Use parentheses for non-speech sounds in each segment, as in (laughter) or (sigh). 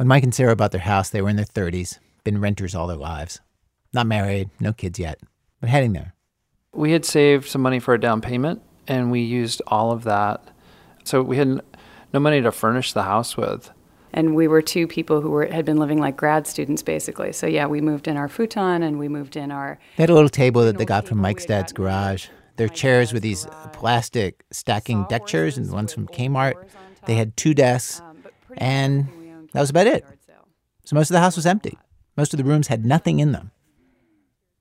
When Mike and Sarah bought their house, they were in their 30s, been renters all their lives. Not married, no kids yet, but heading there. We had saved some money for a down payment, and we used all of that. So we had no money to furnish the house with. And we were two people who were, had been living like grad students, basically. So yeah, we moved in our futon and we moved in our. They had a little table that they got from Mike's dad's garage. Their chairs were these plastic stacking deck chairs, and the ones from Kmart. They had two desks, and um, that was about it. So most of the house was empty. Most of the rooms had nothing in them.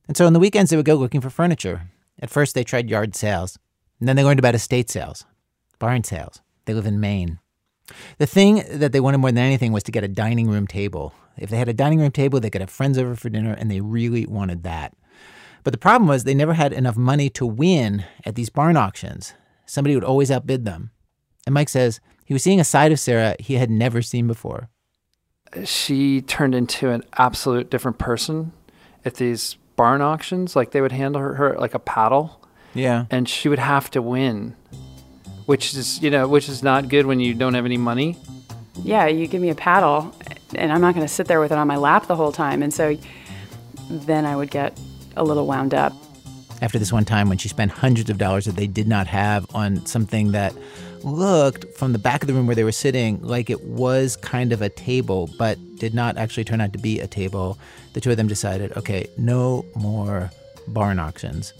And so on the weekends, they would go looking for furniture. At first, they tried yard sales, and then they learned about estate sales, barn sales. They live in Maine. The thing that they wanted more than anything was to get a dining room table. If they had a dining room table, they could have friends over for dinner, and they really wanted that. But the problem was they never had enough money to win at these barn auctions. Somebody would always outbid them. And Mike says he was seeing a side of Sarah he had never seen before. She turned into an absolute different person at these barn auctions. Like they would handle her, her like a paddle. Yeah. And she would have to win, which is, you know, which is not good when you don't have any money. Yeah, you give me a paddle, and I'm not going to sit there with it on my lap the whole time. And so then I would get a little wound up. After this one time when she spent hundreds of dollars that they did not have on something that looked from the back of the room where they were sitting like it was kind of a table, but did not actually turn out to be a table, the two of them decided okay, no more barn auctions.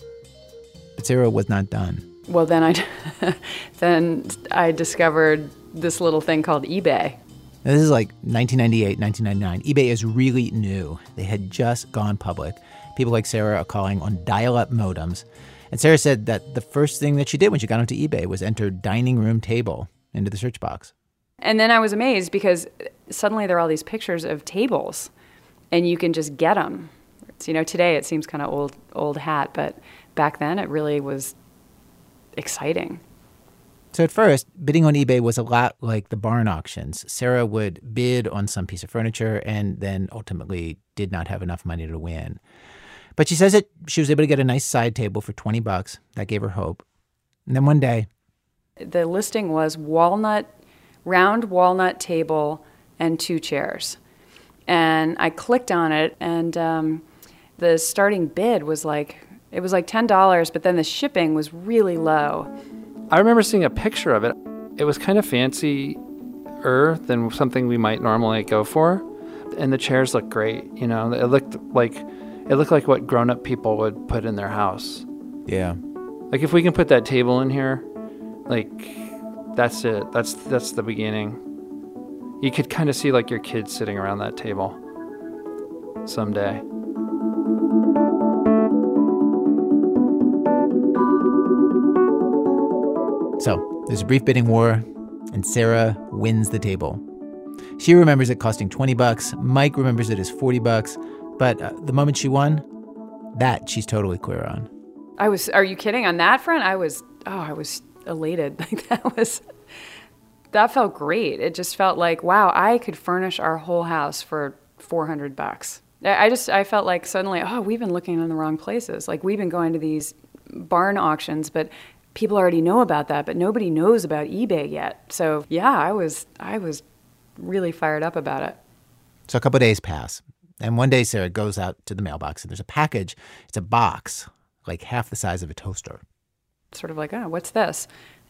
But Sarah was not done. Well, then I, (laughs) then I discovered this little thing called eBay. Now, this is like 1998, 1999. eBay is really new. They had just gone public. People like Sarah are calling on dial up modems. And Sarah said that the first thing that she did when she got onto eBay was enter dining room table into the search box. And then I was amazed because suddenly there are all these pictures of tables and you can just get them. It's, you know, today it seems kind of old old hat, but back then it really was exciting. So at first, bidding on eBay was a lot like the barn auctions. Sarah would bid on some piece of furniture and then ultimately did not have enough money to win. But she says that she was able to get a nice side table for 20 bucks. That gave her hope. And then one day, the listing was walnut, round walnut table and two chairs. And I clicked on it, and um, the starting bid was like, it was like $10, but then the shipping was really low. I remember seeing a picture of it. It was kind of fancier than something we might normally go for. And the chairs looked great, you know, it looked like it looked like what grown-up people would put in their house. Yeah. Like if we can put that table in here, like that's it. That's that's the beginning. You could kind of see like your kids sitting around that table someday. So there's a brief bidding war, and Sarah wins the table. She remembers it costing 20 bucks. Mike remembers it as 40 bucks. But uh, the moment she won, that she's totally clear on. I was, are you kidding? On that front, I was, oh, I was elated. (laughs) Like that was, that felt great. It just felt like, wow, I could furnish our whole house for 400 bucks. I just, I felt like suddenly, oh, we've been looking in the wrong places. Like we've been going to these barn auctions, but people already know about that, but nobody knows about eBay yet. So yeah, I was, I was really fired up about it. So a couple days pass. And one day, Sarah goes out to the mailbox and there's a package. It's a box, like half the size of a toaster. Sort of like, oh, what's this?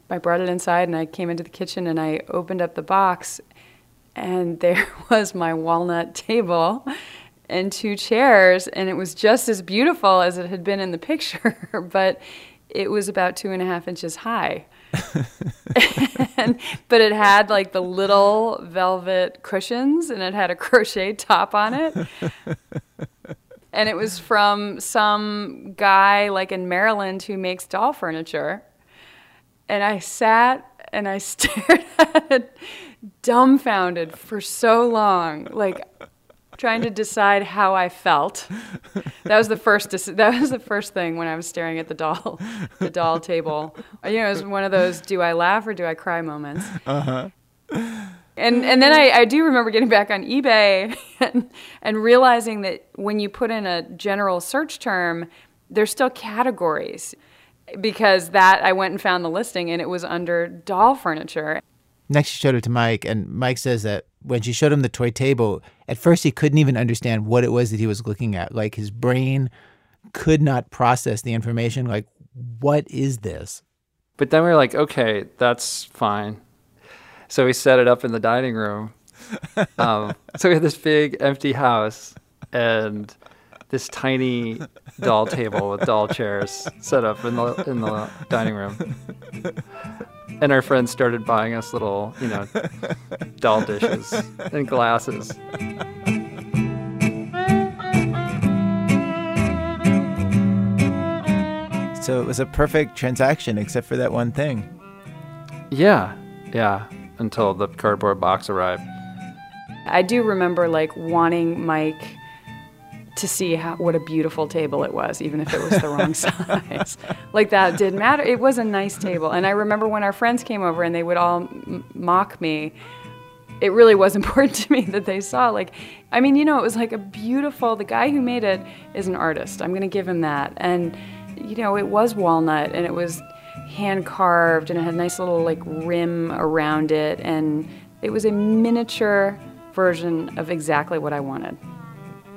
I brought it inside and I came into the kitchen and I opened up the box and (laughs) there was my walnut table and two chairs and it was just as beautiful as it had been in the picture, (laughs) but it was about two and a half inches high. And, but it had like the little velvet cushions and it had a (laughs) crochet top on it. and it was from some guy like in Maryland who makes doll furniture. And I sat and I (laughs) stared at it dumbfounded for so long. Like trying to decide how I felt. That was the first. (laughs) That was the first thing when I was staring at the doll, the doll table. You know, it was one of those "do I laugh or do I cry" moments. Uh huh. And and then I, I do remember getting back on eBay (laughs) and, and realizing that when you put in a general search term, there's still categories because that I went and found the listing and it was under doll furniture. Next, she showed it to Mike, and Mike says that when she showed him the toy table, at first he couldn't even understand what it was that he was looking at. Like his brain could not process the information. Like, what is this? But then we were like, okay, that's fine. So we set it up in the dining room. (laughs) Um, so we had this big empty house and this tiny doll table with doll chairs set up in the in the dining room. And our friends started buying us little, you know, (laughs) doll dishes and glasses. So it was a perfect transaction, except for that one thing. Yeah, yeah, until the cardboard box arrived. I do remember like wanting Mike to see how, what a beautiful table it was, even if it was the wrong (laughs) size. Like that didn't matter. It was a nice table. And I remember when our friends came over and they would all m- mock me. It really was (laughs) important to me that they saw like I mean, you know, it was like a beautiful the guy who made it is an artist. I'm going to give him that. And you know, it was walnut and it was hand carved and it had a nice little like rim around it and it was a miniature version of exactly what I wanted.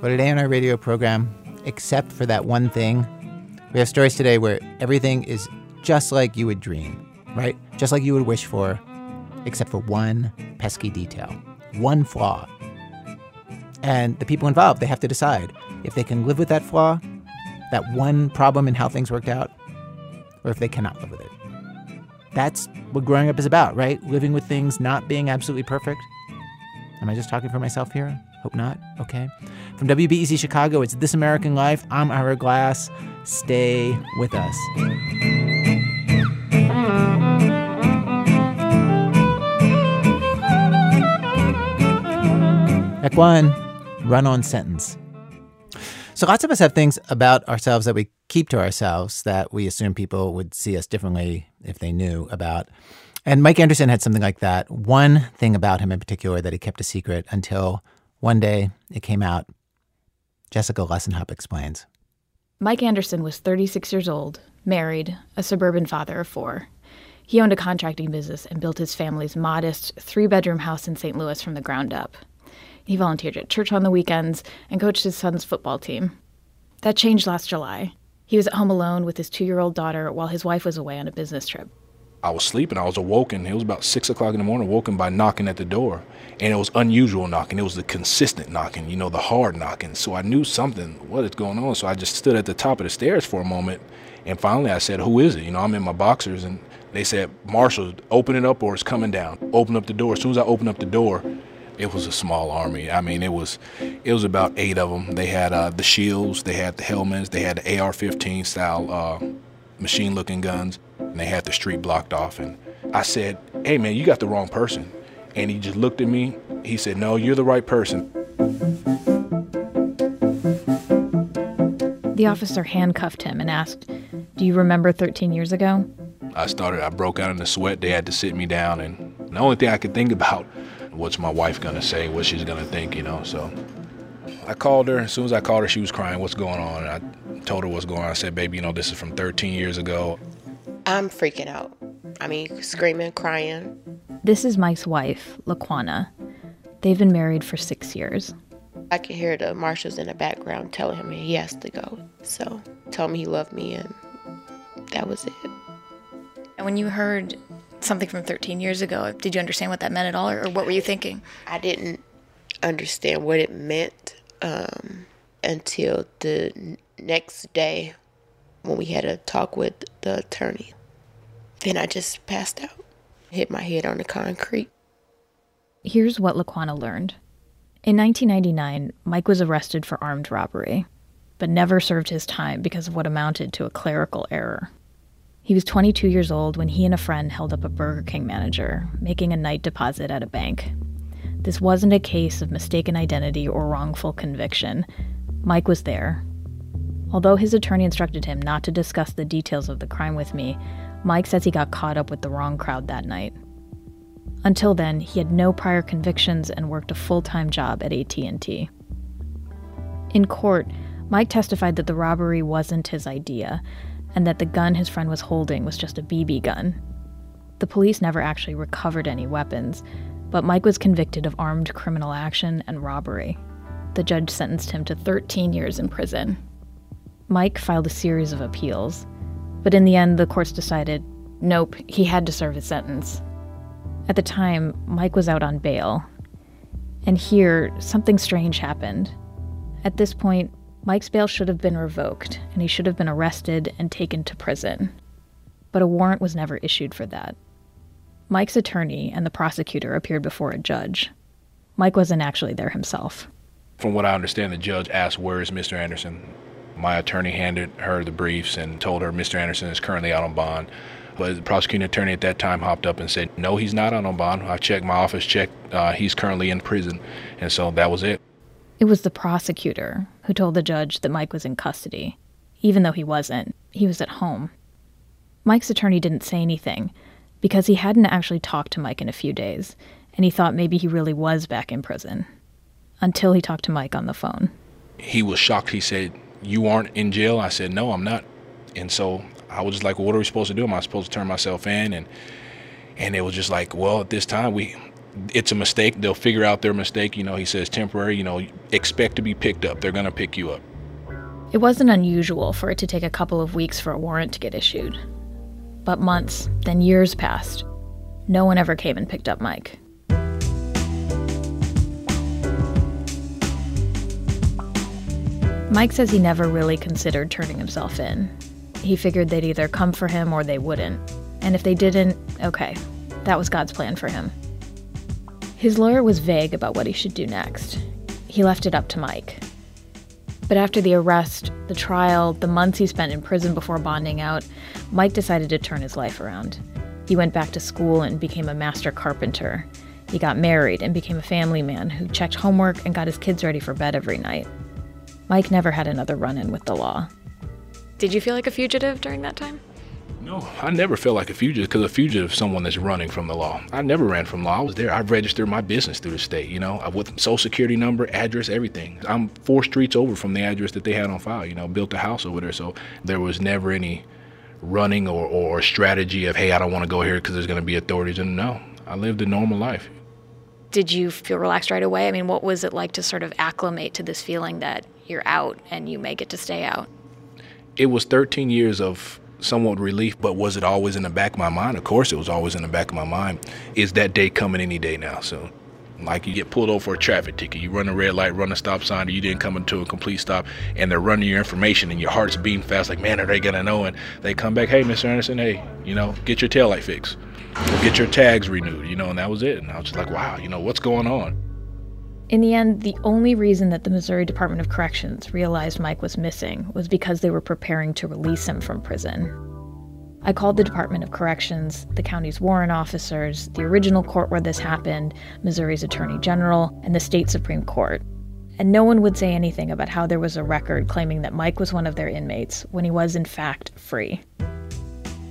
But today on our radio program, except for that one thing, we have stories today where everything is just like you would dream, right? Just like you would wish for, except for one pesky detail, one flaw. And the people involved, they have to decide if they can live with that flaw that one problem in how things worked out, or if they cannot live with it. That's what growing up is about, right? Living with things not being absolutely perfect. Am I just talking for myself here? Hope not. Okay. From WBEZ Chicago, it's This American Life. I'm Ira Glass. Stay with us. Act one, run on sentence. So lots of us have things about ourselves that we keep to ourselves that we assume people would see us differently if they knew about. And Mike Anderson had something like that. One thing about him in particular that he kept a secret until one day it came out. Jessica Lussenhop explains. Mike Anderson was 36 years old, married, a suburban father of four. He owned a contracting business and built his family's modest three bedroom house in St. Louis from the ground up. He volunteered at church on the weekends and coached his son's football team. That changed last July. He was at home alone with his two year old daughter while his wife was away on a business trip. I was sleeping. I was awoken. It was about six o'clock in the morning, woken by knocking at the door. And it was unusual knocking. It was the consistent knocking, you know, the hard knocking. So I knew something, what is going on? So I just stood at the top of the stairs for a moment. And finally I said, Who is it? You know, I'm in my boxers. And they said, Marshall, open it up or it's coming down. Open up the door. As soon as I opened up the door, it was a small army. I mean, it was it was about eight of them. They had uh, the shields, they had the helmets, they had the AR-15 style uh, machine-looking guns, and they had the street blocked off. And I said, "Hey, man, you got the wrong person." And he just looked at me. He said, "No, you're the right person." The officer handcuffed him and asked, "Do you remember 13 years ago?" I started. I broke out in the sweat. They had to sit me down, and the only thing I could think about what's my wife gonna say, what she's gonna think, you know. So I called her. As soon as I called her, she was crying. What's going on? And I told her what's going on. I said, baby, you know, this is from 13 years ago. I'm freaking out. I mean, screaming, crying. This is Mike's wife, Laquana. They've been married for six years. I could hear the marshals in the background telling him he has to go. So, told me he loved me, and that was it. And when you heard something from 13 years ago, did you understand what that meant at all, or, or what were you thinking? I didn't understand what it meant um, until the n- next day when we had a talk with the attorney. Then I just passed out, hit my head on the concrete. Here's what Laquana learned. In 1999, Mike was arrested for armed robbery, but never served his time because of what amounted to a clerical error. He was 22 years old when he and a friend held up a Burger King manager, making a night deposit at a bank. This wasn't a case of mistaken identity or wrongful conviction. Mike was there. Although his attorney instructed him not to discuss the details of the crime with me, Mike says he got caught up with the wrong crowd that night. Until then, he had no prior convictions and worked a full-time job at AT&T. In court, Mike testified that the robbery wasn't his idea and that the gun his friend was holding was just a BB gun. The police never actually recovered any weapons, But Mike was convicted of armed criminal action and robbery. The judge sentenced him to 13 years in prison. Mike filed a series of appeals, but in the end, the courts decided nope, he had to serve his sentence. At the time, Mike was out on bail. And here, something strange happened. At this point, Mike's bail should have been revoked, and he should have been arrested and taken to prison. But a warrant was never issued for that. Mike's attorney and the prosecutor appeared before a judge. Mike wasn't actually there himself. From what I understand, the judge asked, Where is Mr. Anderson? My attorney handed her the briefs and told her Mr. Anderson is currently out on bond. But the prosecuting attorney at that time hopped up and said, No, he's not out on bond. I checked, my office checked, uh, he's currently in prison. And so that was it. It was the prosecutor who told the judge that Mike was in custody, even though he wasn't. He was at home. Mike's attorney didn't say anything because he hadn't actually talked to Mike in a few days, and he thought maybe he really was back in prison. Until he talked to Mike on the phone. He was shocked. He said, You aren't in jail? I said, No, I'm not. And so I was just like, well, What are we supposed to do? Am I supposed to turn myself in? And and it was just like, Well, at this time, we it's a mistake. They'll figure out their mistake. You know, he says temporary, you know, expect to be picked up. They're going to pick you up. It wasn't unusual for it to take a couple of weeks for a warrant to get issued. But months, then years passed. No one ever came and picked up Mike. Mike says he never really considered turning himself in. He figured they'd either come for him or they wouldn't. And if they didn't, okay, that was God's plan for him. His lawyer was vague about what he should do next. He left it up to Mike. But after the arrest, the trial, the months he spent in prison before bonding out, Mike decided to turn his life around. He went back to school and became a master carpenter. He got married and became a family man who checked homework and got his kids ready for bed every night. Mike never had another run in with the law. Did you feel like a fugitive during that time? No, I never felt like a fugitive because a fugitive is someone that's running from the law. I never ran from law. I was there. I registered my business through the state, you know, with social security number, address, everything. I'm four streets over from the address that they had on file, you know, built a house over there. So there was never any running or, or strategy of, hey, I don't want to go here because there's going to be authorities. And no, I lived a normal life. Did you feel relaxed right away? I mean, what was it like to sort of acclimate to this feeling that you're out and you may get to stay out? It was 13 years of somewhat relief, but was it always in the back of my mind? Of course, it was always in the back of my mind. Is that day coming any day now? So, like you get pulled over for a traffic ticket, you run a red light, run a stop sign, or you didn't come into a complete stop, and they're running your information, and your heart's beating fast. Like, man, are they gonna know? And they come back, hey, Mr. Anderson, hey, you know, get your tail light fixed, get your tags renewed, you know, and that was it. And I was just like, wow, you know, what's going on? In the end, the only reason that the Missouri Department of Corrections realized Mike was missing was because they were preparing to release him from prison. I called the Department of Corrections, the county's warrant officers, the original court where this happened, Missouri's Attorney General, and the state Supreme Court. And no one would say anything about how there was a record claiming that Mike was one of their inmates when he was, in fact, free.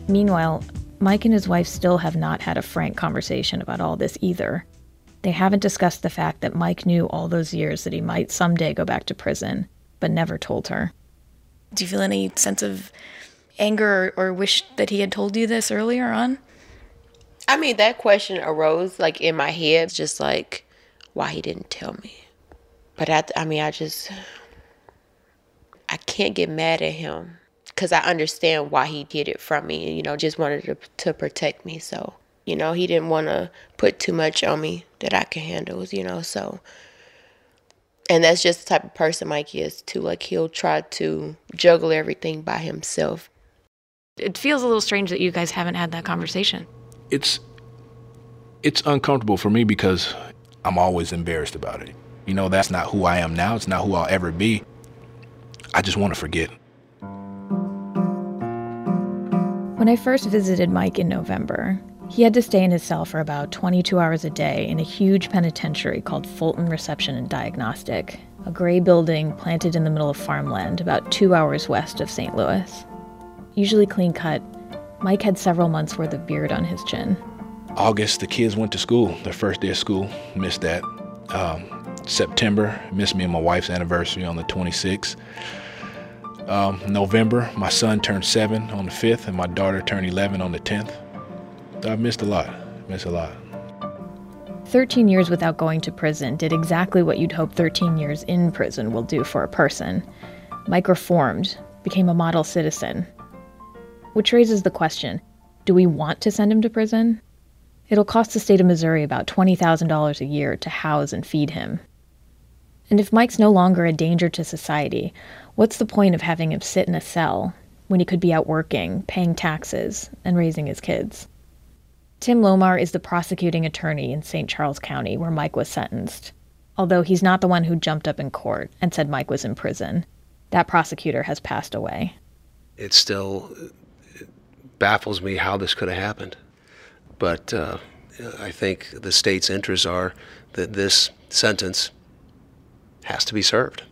Meanwhile, Mike and his wife still have not had a frank conversation about all this either. They haven't discussed the fact that Mike knew all those years that he might someday go back to prison, but never told her. Do you feel any sense of anger or, or wish that he had told you this earlier on? I mean, that question arose like in my head, just like why he didn't tell me. But I, I mean, I just, I can't get mad at him because I understand why he did it from me. You know, just wanted to, to protect me. So you know, he didn't want to put too much on me that I could handle, you know, so. And that's just the type of person Mike is, too. Like, he'll try to juggle everything by himself. It feels a little strange that you guys haven't had that conversation. It's it's uncomfortable for me because I'm always embarrassed about it. You know, that's not who I am now. It's not who I'll ever be. I just want to forget. When I first visited Mike in November, he had to stay in his cell for about 22 hours a day in a huge penitentiary called Fulton Reception and Diagnostic, a gray building planted in the middle of farmland about two hours west of St. Louis. Usually clean cut, Mike had several months worth of beard on his chin. August, the kids went to school, their first day of school, missed that. Um, September, missed me and my wife's anniversary on the 26th. Um, November, my son turned seven on the 5th, and my daughter turned 11 on the 10th. I've missed a lot. Missed a lot. 13 years without going to prison did exactly what you'd hope 13 years in prison will do for a person. Mike reformed, became a model citizen. Which raises the question do we want to send him to prison? It'll cost the state of Missouri about $20,000 a year to house and feed him. And if Mike's no longer a danger to society, what's the point of having him sit in a cell when he could be out working, paying taxes, and raising his kids? Tim Lohmar is the prosecuting attorney in St. Charles County where Mike was sentenced. Although he's not the one who jumped up in court and said Mike was in prison. That prosecutor has passed away. It's still baffles me how this could have happened. But uh, I think the state's interests are that this sentence has to be served.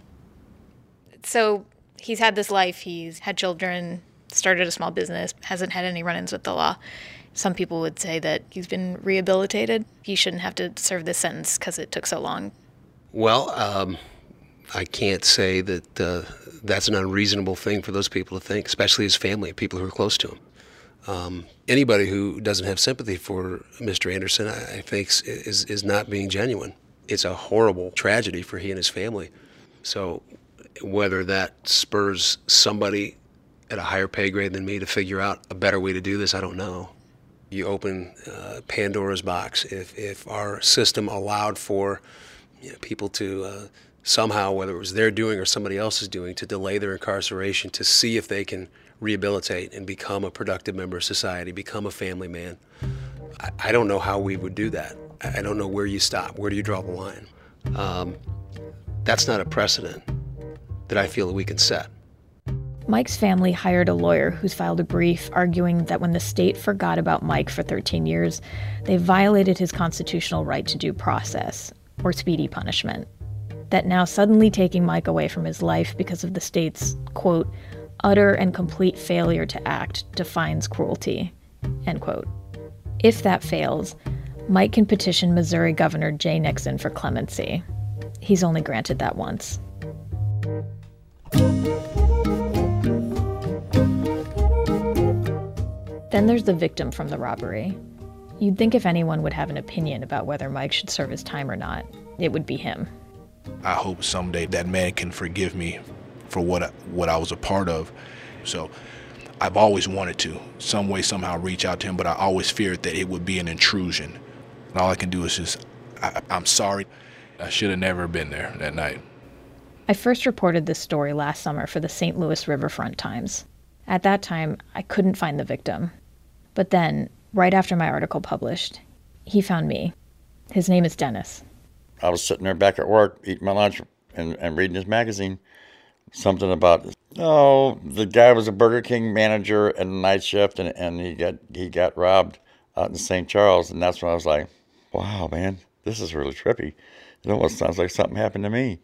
So he's had this life, he's had children, started a small business, hasn't had any run ins with the law. Some people would say that he's been rehabilitated. He shouldn't have to serve this sentence because it took so long. Well, um, I can't say that uh, that's an unreasonable thing for those people to think, especially his family, people who are close to him. Um, anybody who doesn't have sympathy for Mr. Anderson, I, I think, is, is not being genuine. It's a horrible tragedy for he and his family. So, whether that spurs somebody at a higher pay grade than me to figure out a better way to do this, I don't know you open uh, Pandora's box. If, if our system allowed for you know, people to uh, somehow, whether it was their doing or somebody else's doing, to delay their incarceration to see if they can rehabilitate and become a productive member of society, become a family man, I, I don't know how we would do that. I don't know where you stop. Where do you draw the line? Um, that's not a precedent that I feel that we can set. Mike's family hired a lawyer who's filed a brief arguing that when the state forgot about Mike for 13 years, they violated his constitutional right to due process, or speedy punishment. That now suddenly taking Mike away from his life because of the state's, quote, utter and complete failure to act defines cruelty, end quote. If that fails, Mike can petition Missouri Governor Jay Nixon for clemency. He's only granted that once. Then there's the victim from the robbery. You'd think if anyone would have an opinion about whether Mike should serve his time or not, it would be him. I hope someday that man can forgive me for what I, what I was a part of. So I've always wanted to, some way, somehow reach out to him, but I always feared that it would be an intrusion. And all I can do is just, I, I'm sorry. I should have never been there that night. I first reported this story last summer for the St. Louis Riverfront Times. At that time, I couldn't find the victim. But then, right after my article published, he found me. His name is Dennis. I was sitting there back at work eating my lunch and, and reading his magazine. Something about oh, the guy was a Burger King manager at night shift, and, and he got he got robbed out in St. Charles, and that's when I was like, wow, man, this is really trippy. It almost sounds like something happened to me.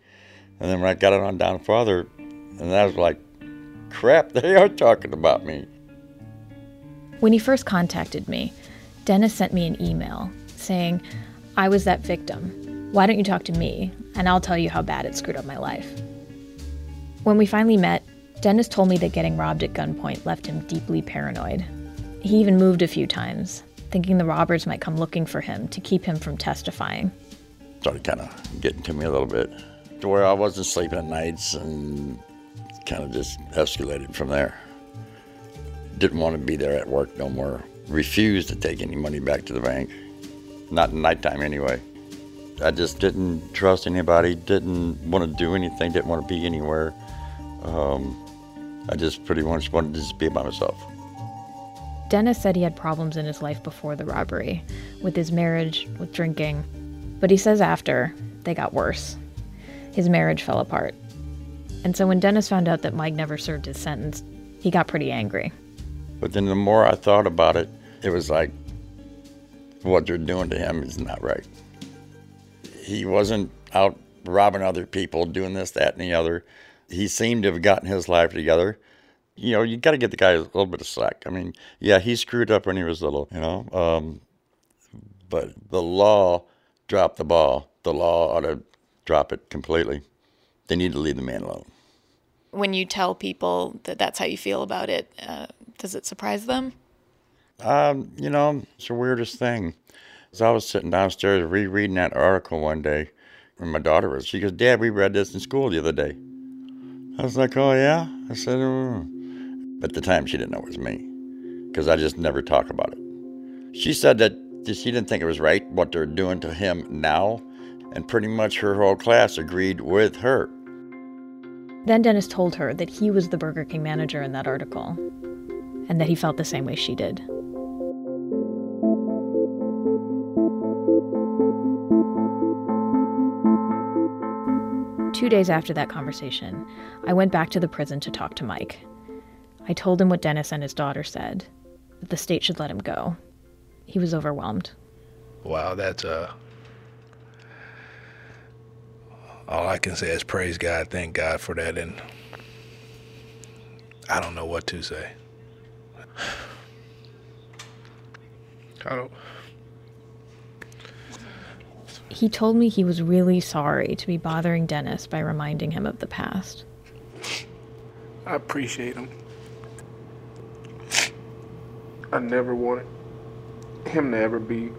And then when I got it on down farther, and I was like, crap, (laughs) they are talking about me. When he first contacted me, Dennis sent me an email saying, I was that victim. Why don't you talk to me, and I'll tell you how bad it screwed up my life. When we finally met, Dennis told me that getting robbed at gunpoint left him deeply paranoid. He even moved a few times, thinking the robbers might come looking for him to keep him from testifying. Started kind of getting to me a little bit, to where I wasn't sleeping at nights and kind of just escalated from there. Didn't want to be there at work no more. Refused to take any money back to the bank. Not at nighttime anyway. I just didn't trust anybody, didn't want to do anything, didn't want to be anywhere. Um, I just pretty much wanted to just be by myself. Dennis said he had problems in his life before the robbery, with his marriage, with drinking. But he says after, they got worse. His marriage fell apart. And so when Dennis found out that Mike never served his sentence, he got pretty angry. But then the more I thought about it, it was like, what they're doing to him is not right. He wasn't out robbing other people, doing this, that, and the other. He seemed to have gotten his life together. You know, you got to get the guy a little bit of slack. I mean, yeah, he screwed up when he was little, you know, um, but the law dropped the ball. The law ought to drop it completely. They need to leave the man alone when you tell people that that's how you feel about it, uh, does it surprise them? Um, you know, it's the weirdest thing. So I was sitting downstairs rereading that article one day, and my daughter was. She goes, "Dad, we read this in school the other day." I was like, "Oh yeah." I said, oh. "At the time, she didn't know it was me, because I just never talk about it." She said that she didn't think it was right what they're doing to him now, and pretty much her whole class agreed with her. Then Dennis told her that he was the Burger King manager in that article, and that he felt the same way she did. Two days after that conversation, I went back to the prison to talk to Mike. I told him what Dennis and his daughter said that the state should let him go. He was overwhelmed. Wow, that's uh all I can say is praise God, thank God for that and I don't know what to say. I don't He told me he was really sorry to be bothering Dennis by reminding him of the past. I appreciate him. I never wanted him to ever be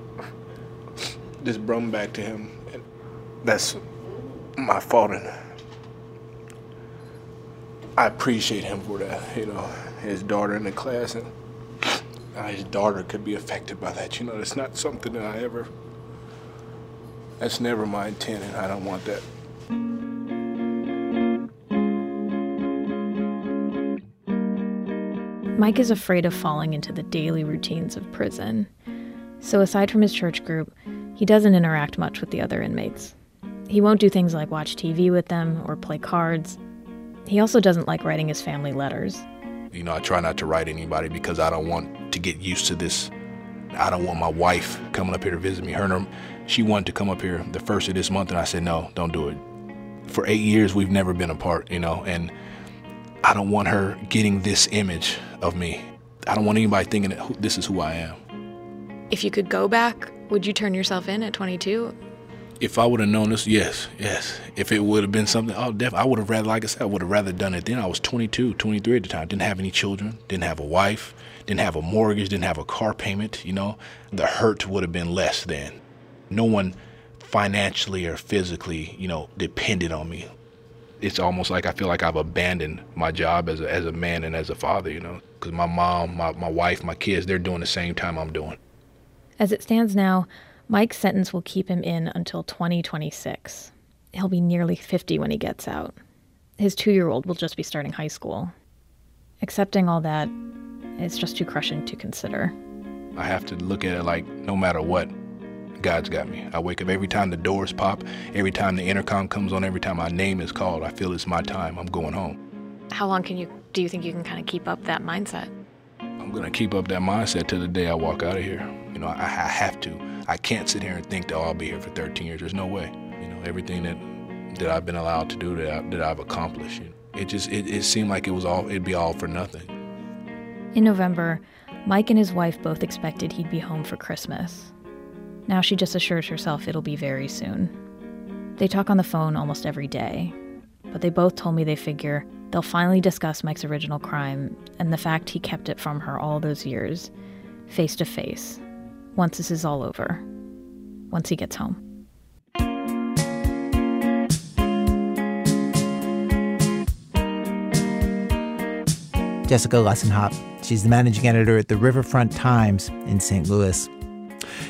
this brought back to him. And that's my fault. And I appreciate him for that. You know, his daughter in the class and his daughter could be affected by that. You know, it's not something that I ever that's never my intent, and I don't want that. Mike is afraid of falling into the daily routines of prison. So, aside from his church group, he doesn't interact much with the other inmates. He won't do things like watch TV with them or play cards. He also doesn't like writing his family letters. You know, I try not to write anybody because I don't want to get used to this. I don't want my wife coming up here to visit me. Her and her, she wanted to come up here the first of this month, and I said, no, don't do it. For eight years, we've never been apart, you know, and I don't want her getting this image of me. I don't want anybody thinking that this is who I am. If you could go back, would you turn yourself in at 22? If I would have known this, yes, yes. If it would have been something, oh, definitely, I would have rather, like I said, I would have rather done it then. I was 22, 23 at the time. Didn't have any children, didn't have a wife, didn't have a mortgage, didn't have a car payment, you know. The hurt would have been less then no one financially or physically, you know, depended on me. It's almost like I feel like I've abandoned my job as a, as a man and as a father, you know, because my mom, my, my wife, my kids, they're doing the same time I'm doing. As it stands now, Mike's sentence will keep him in until 2026. He'll be nearly 50 when he gets out. His two year old will just be starting high school. Accepting all that is just too crushing to consider. I have to look at it like no matter what, God's got me. I wake up every time the doors pop, every time the intercom comes on, every time my name is called. I feel it's my time. I'm going home. How long can you do you think you can kind of keep up that mindset? I'm going to keep up that mindset till the day I walk out of here. You know, I, I have to. I can't sit here and think that oh, I'll be here for 13 years. There's no way. You know, everything that that I've been allowed to do that, I, that I've accomplished. You know, it just it, it seemed like it was all it'd be all for nothing. In November, Mike and his wife both expected he'd be home for Christmas. Now she just assures herself it'll be very soon. They talk on the phone almost every day, but they both told me they figure they'll finally discuss Mike's original crime and the fact he kept it from her all those years, face to face, once this is all over, once he gets home. Jessica Lussenhop. She's the managing editor at the Riverfront Times in St. Louis.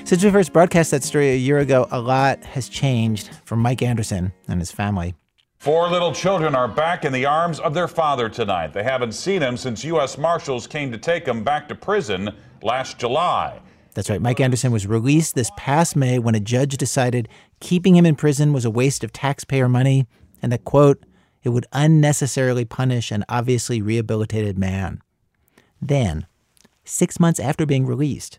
Since we first broadcast that story a year ago, a lot has changed for Mike Anderson and his family. Four little children are back in the arms of their father tonight. They haven't seen him since U.S. Marshals came to take him back to prison last July. That's right. Mike Anderson was released this past May when a judge decided keeping him in prison was a waste of taxpayer money and that, quote, it would unnecessarily punish an obviously rehabilitated man. Then, six months after being released,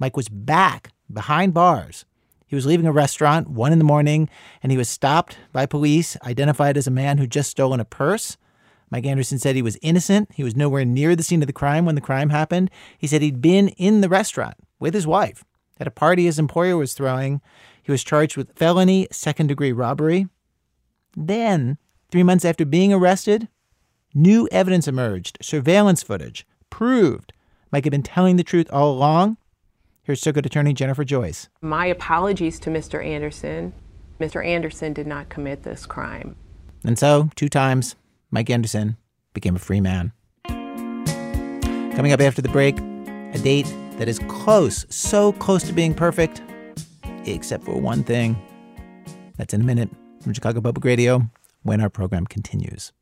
Mike was back behind bars. He was leaving a restaurant, one in the morning, and he was stopped by police, identified as a man who'd just stolen a purse. Mike Anderson said he was innocent. He was nowhere near the scene of the crime when the crime happened. He said he'd been in the restaurant with his wife at a party his employer was throwing. He was charged with felony second degree robbery. Then, three months after being arrested, new evidence emerged. Surveillance footage proved Mike had been telling the truth all along Here's Circuit Attorney Jennifer Joyce. My apologies to Mr. Anderson. Mr. Anderson did not commit this crime. And so, two times, Mike Anderson became a free man. Coming up after the break, a date that is close, so close to being perfect, except for one thing. That's in a minute from Chicago Public Radio when our program continues.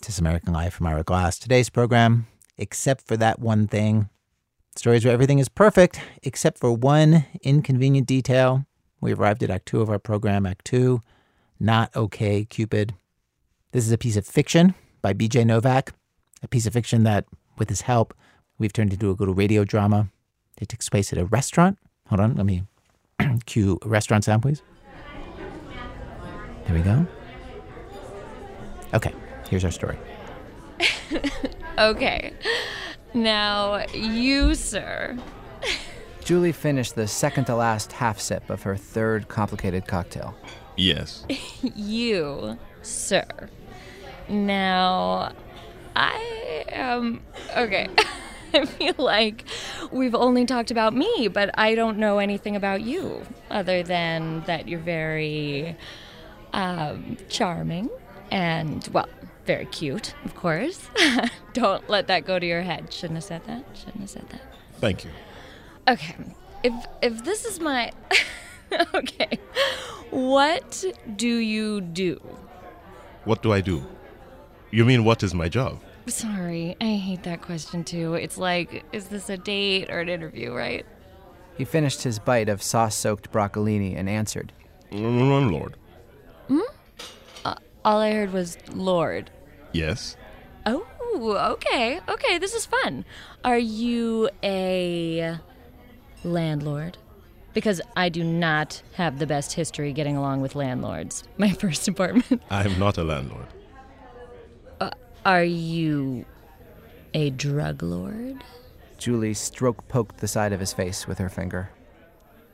This is American Life from Ira Glass. Today's program, except for that one thing. Stories where everything is perfect, except for one inconvenient detail. We arrived at Act Two of our program, Act Two, Not Okay, Cupid. This is a piece of fiction by B.J. Novak, a piece of fiction that, with his help, we've turned into a little radio drama. It takes place at a restaurant. Hold on, let me (clears throat) cue a restaurant sound, please. There we go. Okay, here's our story. (laughs) okay. Now, you, sir. Julie finished the second to last half sip of her third complicated cocktail. Yes. (laughs) you, sir. Now, I am. Okay. (laughs) I feel like we've only talked about me, but I don't know anything about you other than that you're very um, charming and, well, very cute, of course. (laughs) don't let that go to your head. Shouldn't have said that. Shouldn't have said that. Thank you. Okay. If if this is my (laughs) Okay. What do you do? What do I do? You mean what is my job? Sorry, I hate that question too. It's like, is this a date or an interview, right? He finished his bite of sauce soaked broccolini and answered, Mm, Lord. Hmm? Uh, all I heard was Lord. Yes. Oh, okay. Okay, this is fun. Are you a landlord? Because I do not have the best history getting along with landlords. (laughs) My first apartment. I'm not a landlord. Uh, are you a drug lord? Julie stroke poked the side of his face with her finger.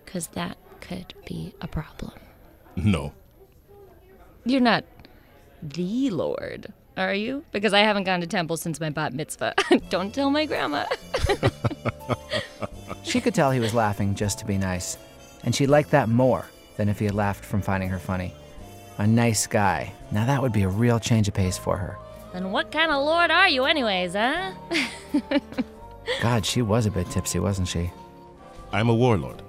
Because that could be a problem. No. You're not the lord, are you? Because I haven't gone to temple since my bat mitzvah. (laughs) Don't tell my grandma. (laughs) she could tell he was laughing just to be nice, and she liked that more than if he had laughed from finding her funny. A nice guy. Now that would be a real change of pace for her. And what kind of lord are you, anyways, huh? (laughs) God, she was a bit tipsy, wasn't she? I'm a warlord.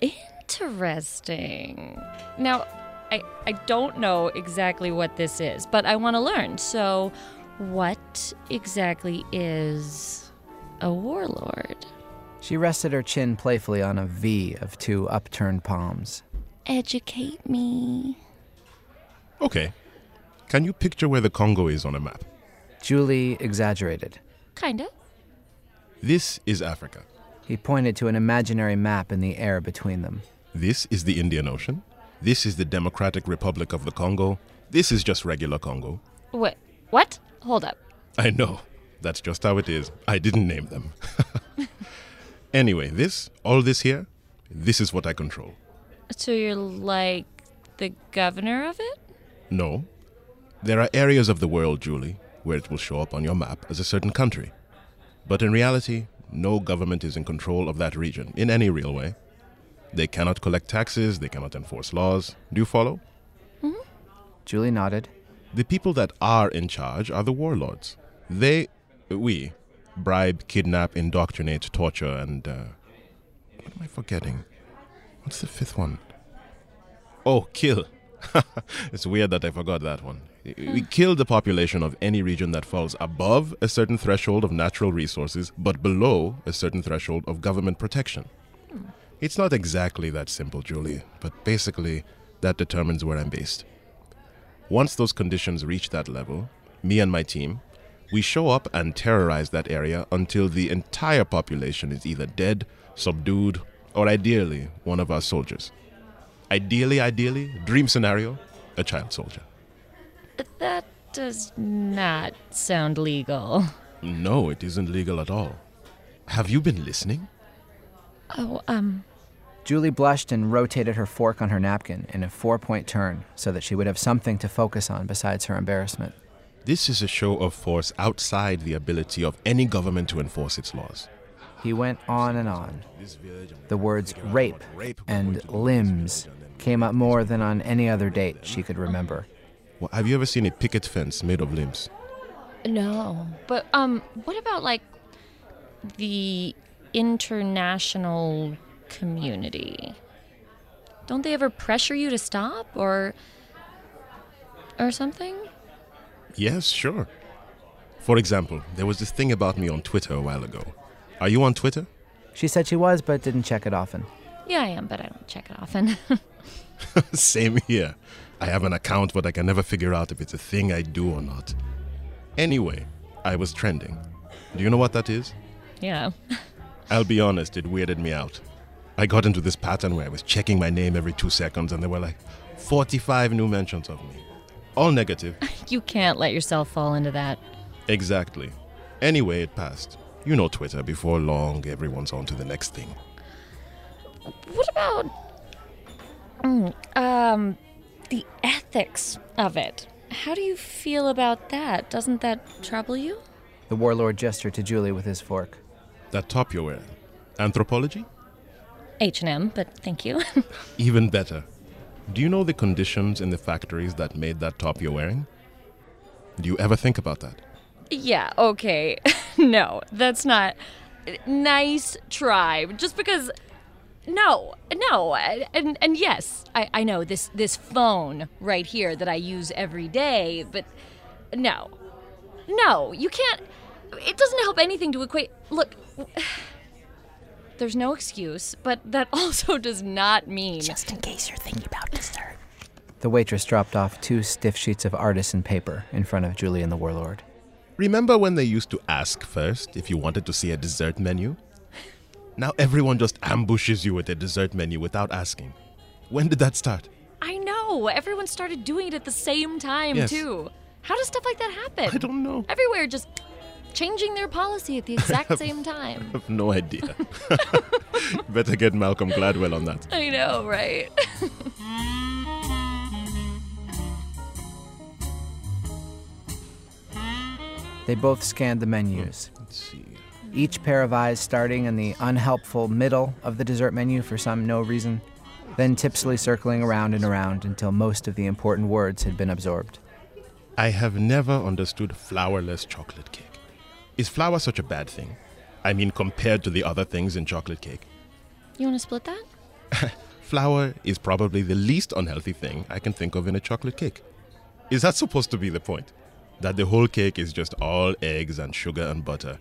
Interesting. Now, I, I don't know exactly what this is, but I want to learn. So, what exactly is a warlord? She rested her chin playfully on a V of two upturned palms. Educate me. Okay. Can you picture where the Congo is on a map? Julie exaggerated. Kinda. This is Africa. He pointed to an imaginary map in the air between them. This is the Indian Ocean. This is the Democratic Republic of the Congo. This is just regular Congo. What? What? Hold up. I know. That's just how it is. I didn't name them. (laughs) anyway, this, all this here, this is what I control. So you're like the governor of it? No. There are areas of the world, Julie, where it will show up on your map as a certain country. But in reality, no government is in control of that region in any real way. They cannot collect taxes, they cannot enforce laws. Do you follow? Mm-hmm. Julie nodded. The people that are in charge are the warlords. They, we, bribe, kidnap, indoctrinate, torture, and. Uh, what am I forgetting? What's the fifth one? Oh, kill. (laughs) it's weird that I forgot that one. We kill the population of any region that falls above a certain threshold of natural resources, but below a certain threshold of government protection. It's not exactly that simple, Julie, but basically, that determines where I'm based. Once those conditions reach that level, me and my team, we show up and terrorize that area until the entire population is either dead, subdued, or ideally, one of our soldiers. Ideally, ideally, dream scenario, a child soldier. That does not sound legal. No, it isn't legal at all. Have you been listening? Oh, um. Julie blushed and rotated her fork on her napkin in a four point turn so that she would have something to focus on besides her embarrassment. This is a show of force outside the ability of any government to enforce its laws. He went on and on. The words rape and limbs came up more than on any other date she could remember. Well, have you ever seen a picket fence made of limbs? No. But um what about like the international community? Don't they ever pressure you to stop or or something? Yes, sure. For example, there was this thing about me on Twitter a while ago. Are you on Twitter? She said she was, but didn't check it often. Yeah, I am, but I don't check it often. (laughs) (laughs) Same here. I have an account, but I can never figure out if it's a thing I do or not. Anyway, I was trending. Do you know what that is? yeah. I'll be honest, it weirded me out. I got into this pattern where I was checking my name every two seconds, and there were like 45 new mentions of me. All negative. (laughs) You can't let yourself fall into that. exactly. Anyway, it passed. You know Twitter, before long, everyone's on to the next thing. What about mm, um the ethics of it? How do you feel about that? Doesn't that trouble you? The warlord gestured to Julie with his fork. That top you're wearing. Anthropologie? H&M, but thank you. (laughs) Even better. Do you know the conditions in the factories that made that top you're wearing? Do you ever think about that? yeah, okay. (laughs) no, that's not nice try. Just because no, no, and and yes, I, I know this this phone right here that I use every day, but no, no, you can't. It doesn't help anything to equate. Look, there's no excuse, but that (laughs) also does not mean. Just in case you're thinking about dessert. The waitress dropped off two stiff sheets of artisan paper in front of Julie and the warlord. Remember when they used to ask first if you wanted to see a dessert menu? Now everyone just ambushes you with a dessert menu without asking. When did that start? I know. Everyone started doing it at the same time Yes. too. How does stuff like that happen? I don't know. Everywhere just changing their policy at the exact (laughs) same time. I have no idea. (laughs) Better get Malcolm Gladwell on that. I know, right? They both scanned the menus. Hmm, Each pair of eyes starting in the unhelpful middle of the dessert menu for some no reason, then tipsily circling around and around until most of the important words had been absorbed. I have never understood flourless chocolate cake. Is flour such a bad thing? I mean, compared to the other things in chocolate cake. you want to split that? (laughs) Flour is probably the least unhealthy thing I can think of in a chocolate cake. Is that supposed to be the point? That the whole cake is just all eggs and sugar and butter?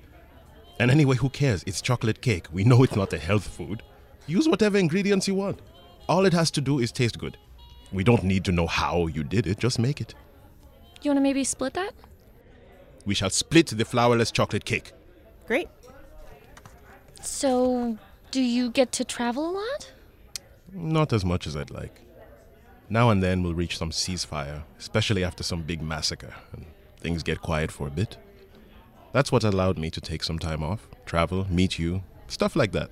And anyway, who cares? It's chocolate cake. We know it's not a health food. Use whatever ingredients you want. All it has to do is taste good. We don't need to know how you did it, just make it. You want to maybe split that? We shall split the flourless chocolate cake. Great. So, do you get to travel a lot? Not as much as I'd like. Now and then we'll reach some ceasefire, especially after some big massacre, and things get quiet for a bit. That's what allowed me to take some time off, travel, meet you, stuff like that.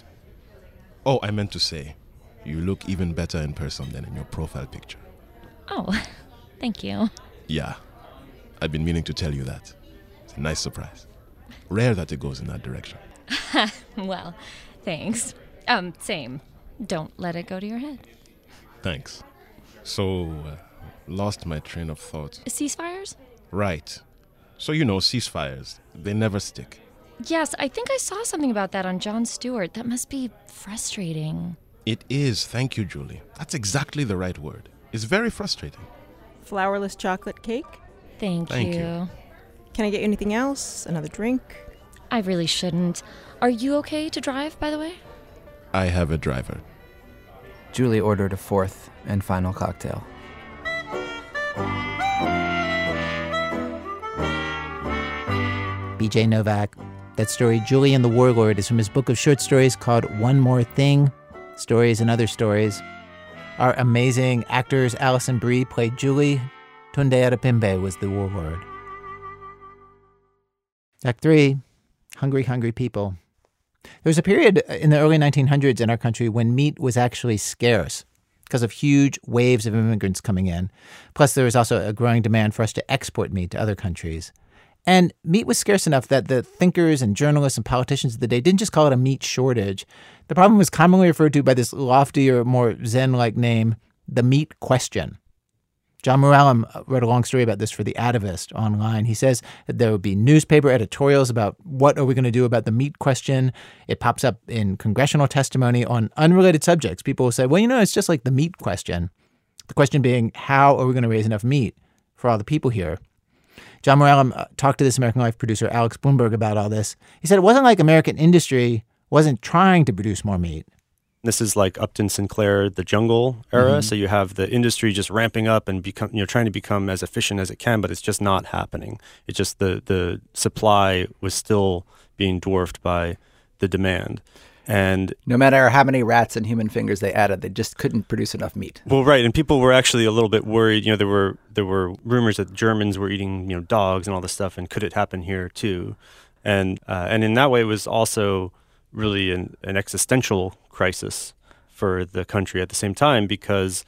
Oh, I meant to say, you look even better in person than in your profile picture. Oh, (laughs) thank you. Yeah, I've been meaning to tell you that. It's a nice surprise. Rare that it goes in that direction. (laughs) well, thanks. Um, same. Don't let it go to your head. Thanks. So, uh, lost my train of thought. Ceasefires? Right. So, you know, ceasefires, they never stick. Yes, I think I saw something about that on Jon Stewart. That must be frustrating. It is, thank you, Julie. That's exactly the right word. It's very frustrating. Flourless chocolate cake. Thank, Thank you. you. Can I get you anything else? Another drink? I really shouldn't. Are you okay to drive, by the way? I have a driver. Julie ordered a fourth and final cocktail. BJ Novak. That story, Julie and the Warlord, is from his book of short stories called One More Thing Stories and Other Stories. Our amazing actors, Alison Brie played Julie, Tunde Adebimpe was the Warlord. Act three Hungry, Hungry People. There was a period in the early 1900s in our country when meat was actually scarce. because of huge waves of immigrants coming in. Plus, there was also a growing demand for us to export meat to other countries. And meat was scarce enough that the thinkers and journalists and politicians of the day didn't just call it a meat shortage. The problem was commonly referred to by this loftier, more Zen like name, the meat question. Jon Mooallem wrote a long story about this for The Atavist online. He says that there would be newspaper editorials about what are we going to do about the meat question. It pops up in congressional testimony on unrelated subjects. People will say, well, you know, it's just like the meat question. The question being, how are we going to raise enough meat for all the people here? Jon Mooallem uh, talked to this American Life producer, Alex Blumberg, about all this. He said it wasn't like American industry wasn't trying to produce more meat. This is like Upton Sinclair, the jungle era. Mhm. So you have the industry just ramping up and become, you know, trying to become as efficient as it can, but it's just not happening. It's just the the supply was still being dwarfed by the demand, and No matter how many rats and human fingers they added, they just couldn't produce enough meat. well, right, and people were actually a little bit worried. You know, there were there were rumors that Germans were eating you know dogs and all this stuff, and could it happen here too? And uh, and in that way, it was also really an, an existential crisis for the country at the same time because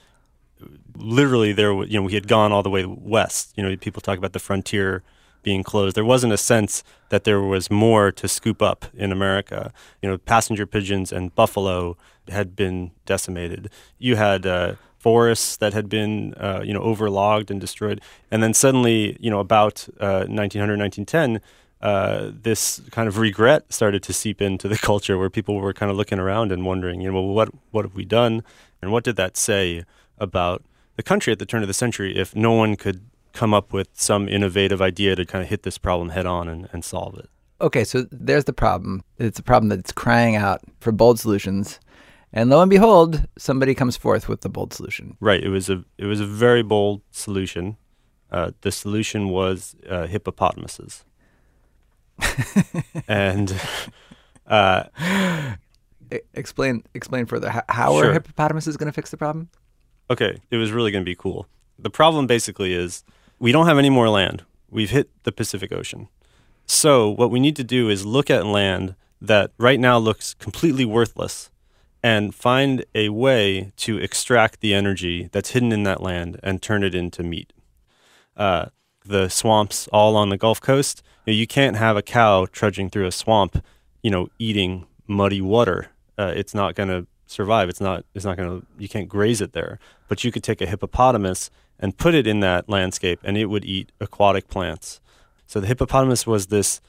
literally there you know we had gone all the way west. You know, people talk about the frontier being closed. There wasn't a sense that there was more to scoop up in America. You know, passenger pigeons and buffalo had been decimated. You had uh, forests that had been uh, you know overlogged and destroyed, and then suddenly you know about uh, 1900 1910. Uh, this kind of regret started to seep into the (laughs) culture where people were kind of looking around and wondering, you know, well, what what have we done, and what did that say about the country at the turn of the century if no one could come up with some innovative idea to kind of hit this problem head on and, and solve it. Okay, so there's the problem. It's a problem that's crying out for bold solutions. And lo and behold, somebody comes forth with the bold solution. Right. It was a it was a very bold solution. Uh, the solution was uh, hippopotamuses. And (laughs) uh, explain explain further. How, how Sure. are hippopotamuses going to fix the problem? Okay, it was really going to be cool. The problem basically is we don't have any more land. We've hit the Pacific Ocean. So, what we need to do is look at land that right now looks completely worthless and find a way to extract the energy that's hidden in that land and turn it into meat. Uh, the swamps all on the Gulf Coast, you, know, you can't have a cow trudging through a swamp, you know, eating muddy water. Uh, it's not going to survive. It's not. It's not going to. You can't graze it there. But you could take a hippopotamus and put it in that landscape, and it would eat aquatic plants. So the hippopotamus was this.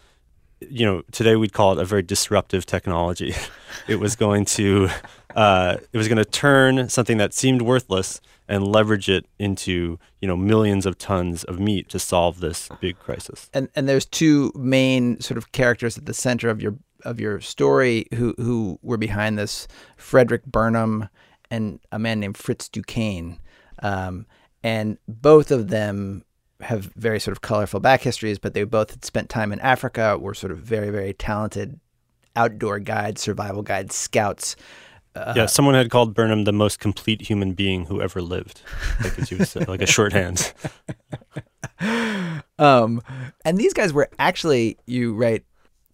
You know, today we'd call it a very disruptive technology. (laughs) it was going to. Uh, it was going to turn something that seemed worthless and leverage it into you know millions of tons of meat to solve this big crisis. And and there's two main sort of characters at the center of your of your story who who were behind this: Frederick Burnham and a man named Fritz Duquesne. Um, and both of them have very sort of colorful back histories, but they both had spent time in Africa, were sort of very very talented outdoor guides, survival guides, scouts. Uh, yeah, someone had called Burnham the most complete human being who ever lived, like as you say, like a shorthand. (laughs) um, and these guys were actually, you write,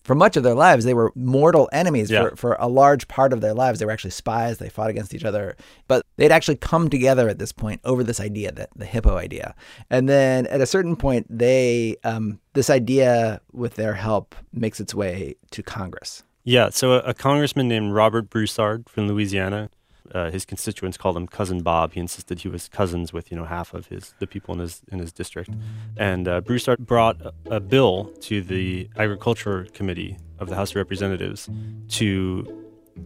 for much of their lives, they were mortal enemies. Yeah. For, for a large part of their lives, they were actually spies. They fought against each other. But they'd actually come together at this point over this idea, that the hippo idea. And then at a certain point, they um, this idea, with their help, makes its way to Congress. Yeah, so a, a congressman named Robert Broussard from Louisiana, uh, his constituents called him Cousin Bob. He insisted he was cousins with you know half of his the people in his in his district, and uh, Broussard brought a, a bill to the Agriculture Committee of the House of Representatives to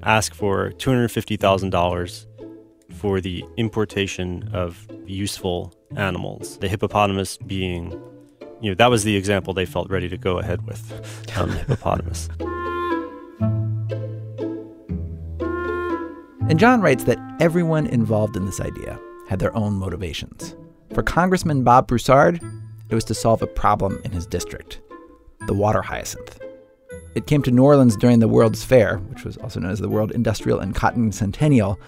ask for two hundred fifty thousand dollars for the importation of useful animals. The hippopotamus being, you know, that was the example they felt ready to go ahead with, um, the hippopotamus. (laughs) And John writes that everyone involved in this idea had their own motivations. For Congressman Bob Broussard, it was to solve a problem in his district the water hyacinth. It came to New Orleans during the World's Fair, which was also known as the World Industrial and Cotton Centennial,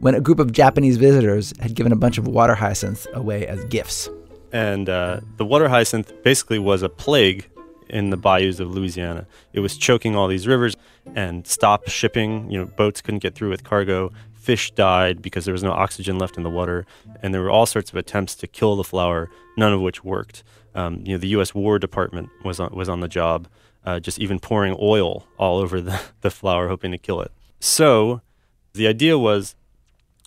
when a group of Japanese visitors had given a bunch of water hyacinths away as gifts. and uh, the water hyacinth basically was a plague in the bayous of Louisiana. It was choking all these rivers and stopped shipping. You know, boats couldn't get through with cargo. fish died because there was no oxygen left in the water, and there were all sorts of attempts to kill the flower, none of which worked. Um, you know, the U.S. War Department was on, was on the job, uh, just even pouring oil all over the, (laughs) the flower, hoping to kill it. So, the idea was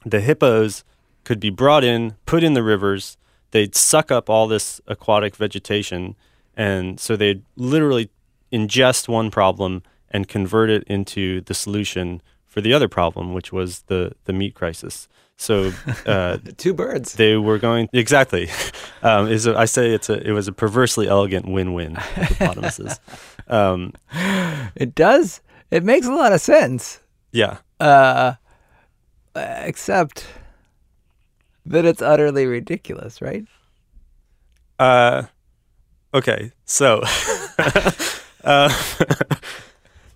the hippos could be brought in, put in the rivers. They'd suck up all this aquatic vegetation, and so they'd literally ingest one problem and convert it into the solution for the other problem, which was the the meat crisis. So (laughs) uh, two birds. They were going exactly. (laughs) Um, is a, I say it's a it was a perversely elegant win-win. Hippopotamuses. (laughs) um, it does. It makes a lot of sense. Yeah. Uh, except that it's utterly ridiculous, right? Uh, okay. So, (laughs) uh,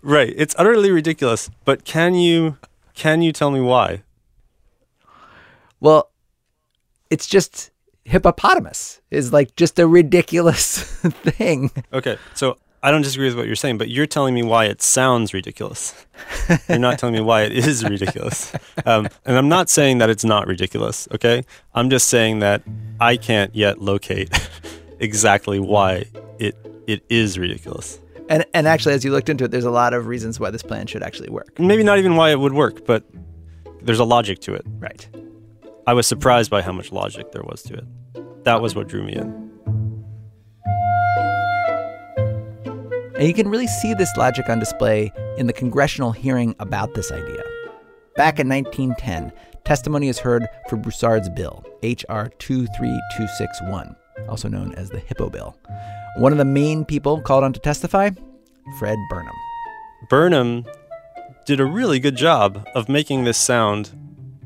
right, it's utterly ridiculous. But can you can you tell me why? Well, it's just hippopotamus is like just a ridiculous (laughs) thing. Okay, so I don't disagree with what you're saying, but you're telling me why it sounds ridiculous. you're not telling me why it is ridiculous. Um, and I'm not saying that it's not ridiculous, okay? I'm just saying that I can't yet locate (laughs) exactly why it it is ridiculous. And and actually, as you looked into it, there's a lot of reasons why this plan should actually work. Maybe not even why it would work, but there's a logic to it. Right. I was surprised by how much logic there was to it. That was what drew me in. And you can really see this logic on display in the congressional hearing about this idea. Back in 1910, testimony is heard for Broussard's bill, H.R. 23261, also known as the Hippo Bill. One of the main people called on to testify, Fred Burnham. Burnham did a really good job of making this sound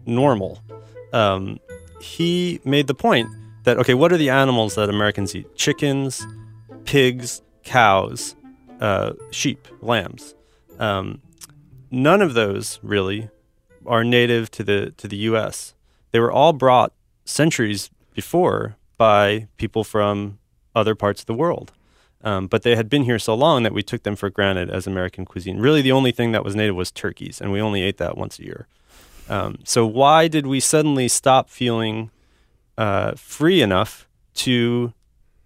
normal. Um, he made the point that, okay, what are the animals that Americans eat? Chickens, pigs, cows, uh, sheep, lambs. Um, none of those really are native to the to the U.S. They were all brought centuries before by people from other parts of the world. Um, but they had been here so long that we took them for granted as American cuisine. Really, the only thing that was native was turkeys, and we only ate that once a year. Um, so, why did we suddenly stop feeling uh, free enough to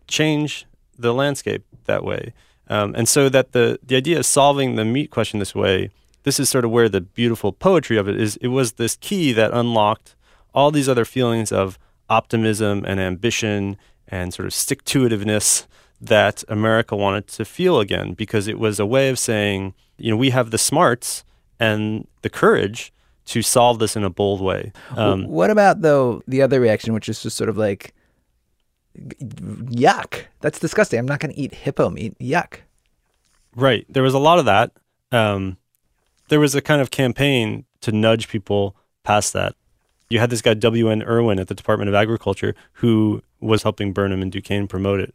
change the landscape that way? Um, and so that the the idea of solving the meat question this way, this is sort of where the beautiful poetry of it is. It was this key that unlocked all these other feelings of optimism and ambition and sort of stick to itiveness that America wanted to feel again because it was a way of saying, you know, we have the smarts and the courage to solve this in a bold way. Um, what about though the other reaction, which is just sort of like, yuck, that's disgusting. I'm not going to eat hippo meat. Yuck. Right. There was a lot of that. Um, there was a kind of campaign to nudge people past that. You had this guy W.N. Irwin at the Department of Agriculture who was helping Burnham and Duquesne promote it.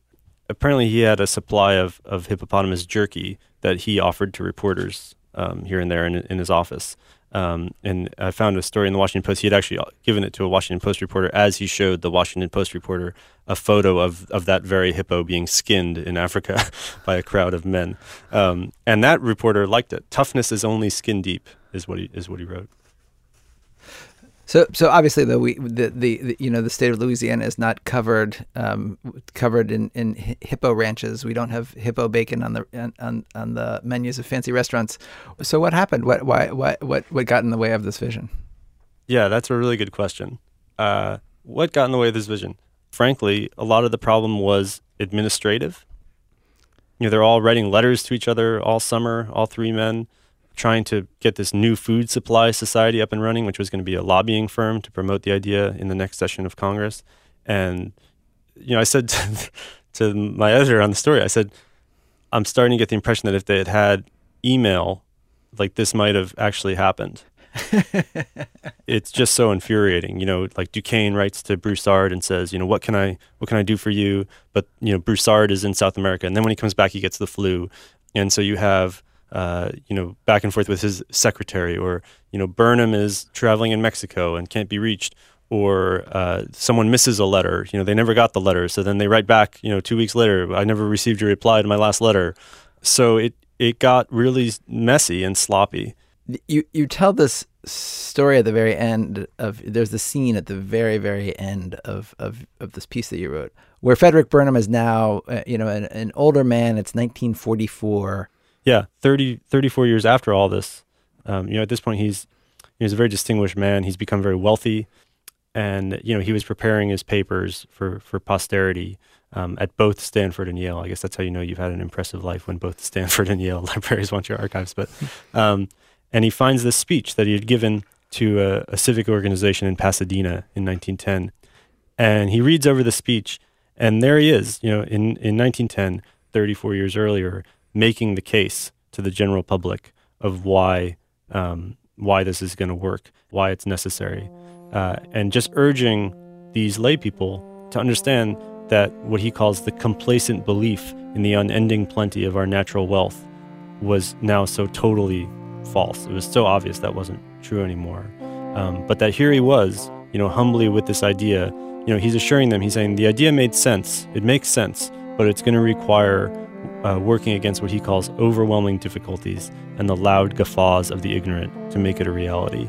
Apparently, he had a supply of, of hippopotamus jerky that he offered to reporters um, here and there in, in his office. Um, and I found a story in the Washington Post. He had actually given it to a Washington Post reporter as he showed the Washington Post reporter a photo of, of that very hippo being skinned in Africa (laughs) by a crowd of men. Um, and that reporter liked it. Toughness is only skin deep, is what he is what he wrote. So, so obviously, though we the, the, the you know the state of Louisiana is not covered um, covered in, in hippo ranches. We don't have hippo bacon on the on, on the menus of fancy restaurants. So, what happened? What why what what what got in the way of this vision? Yeah, that's a really good question. Uh, what got in the way of this vision? Frankly, a lot of the problem was administrative. You know, they're all writing letters to each other all summer, all three men trying to get this new food supply society up and running, which was going to be a lobbying firm to promote the idea in the next session of Congress. And, you know, I said to, (laughs) to my editor on the story, I said, I'm starting to get the impression that if they had had email, like this might have actually happened. (laughs) it's just so infuriating. You know, like Duquesne writes to Broussard and says, you know, what can I what can I do for you? But you know, Broussard is in South America, and then when he comes back, he gets the flu, and so you have uh, you know, back and forth with his secretary, or you know, Burnham is traveling in Mexico and can't be reached, or uh, someone misses a letter. You know, they never got the letter, so then they write back. You know, two weeks later, I never received your reply to my last letter. So it it got really messy and sloppy, You you tell this story at the very end of there's the scene at the very very end of of, of this piece that you wrote where Frederick Burnham is now uh, you know an, an older man. It's 1944. Yeah, 30, 34 years after all this, um, you know, at this point he's he's a very distinguished man. He's become very wealthy, and you know he was preparing his papers for for posterity um, at both Stanford and Yale. I guess that's how you know you've had an impressive life when both (laughs) Stanford and Yale (laughs) libraries want your archives. But um, and he finds this speech that he had given to a, a, civic organization in Pasadena in 1910, and he reads over the speech, and there he is, you know, in in 1910, 34 years earlier, making the case to the general public of why um, why this is going to work, why it's necessary, uh, and just urging these lay people to understand that what he calls the complacent belief in the unending plenty of our natural wealth was now so totally false. It was so obvious that wasn't true anymore. Um, but that here he was, you know, humbly with this idea. You know, he's assuring them, he's saying the idea made sense. It makes sense, but it's going to require uh, working against what he calls overwhelming difficulties and the loud guffaws of the ignorant to make it a reality.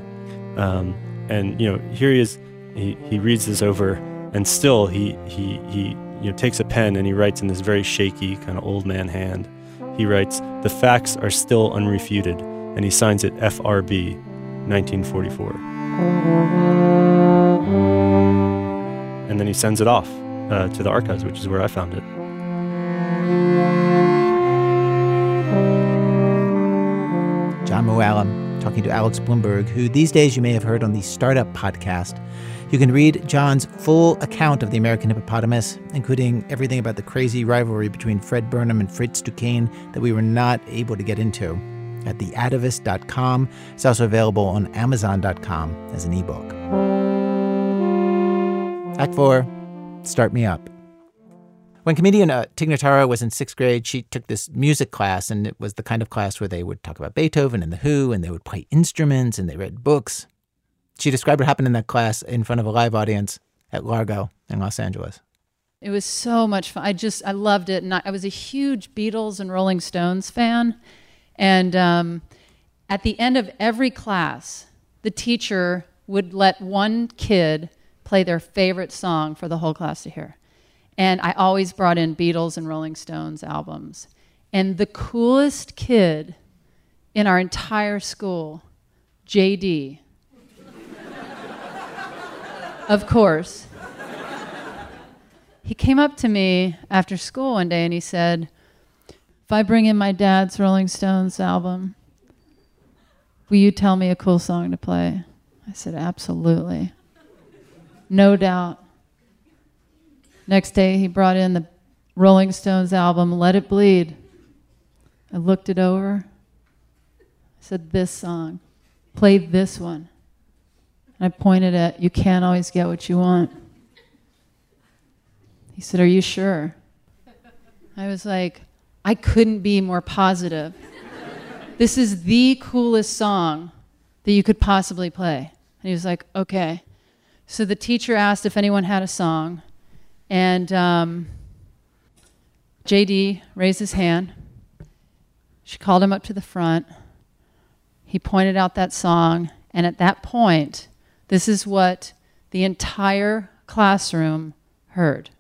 Um, and you know, here he is. He, he reads this over, and still he he he you know takes a pen and he writes in this very shaky kind of old man hand. He writes, "The facts are still unrefuted." and he signs it FRB 1944. And then he sends it off uh, to the archives, which is where I found it. Jon Mooallem talking to Alex Blumberg, who these days you may have heard on the Startup podcast. You can read Jon's full account of the American hippopotamus, including everything about the crazy rivalry between Fred Burnham and Fritz Duquesne that we were not able to get into at theatavist.com. It's also available on amazon.com as an ebook. Act 4 Start Me Up. When comedian uh, Tig Notaro was in sixth grade, she took this music class, and it was the kind of class where they would talk about Beethoven and The Who, and they would play instruments and they read books. She described what happened in that class in front of a live audience at Largo in Los Angeles. It was so much fun. I just, I loved it. And I, I was a huge Beatles and Rolling Stones fan. And um, at the end of every class, the teacher would let one kid play their favorite song for the whole class to hear. And I always brought in Beatles and Rolling Stones albums. And the coolest kid in our entire school, JD, of course, he came up to me after school one day and he said, if I bring in my dad's Rolling Stones album, will you tell me a cool song to play? I said, Absolutely. No doubt. Next day, he brought in the Rolling Stones album, Let It Bleed. I looked it over. I said, This song. Play this one. And I pointed at, You can't always get what you want. He said, Are you sure? I was like, I couldn't be more positive. this is the coolest song that you could possibly play. And he was like, okay. So the teacher asked if anyone had a song, and um, JD raised his hand. She called him up to the front. He pointed out that song, and at that point, this is what the entire classroom heard.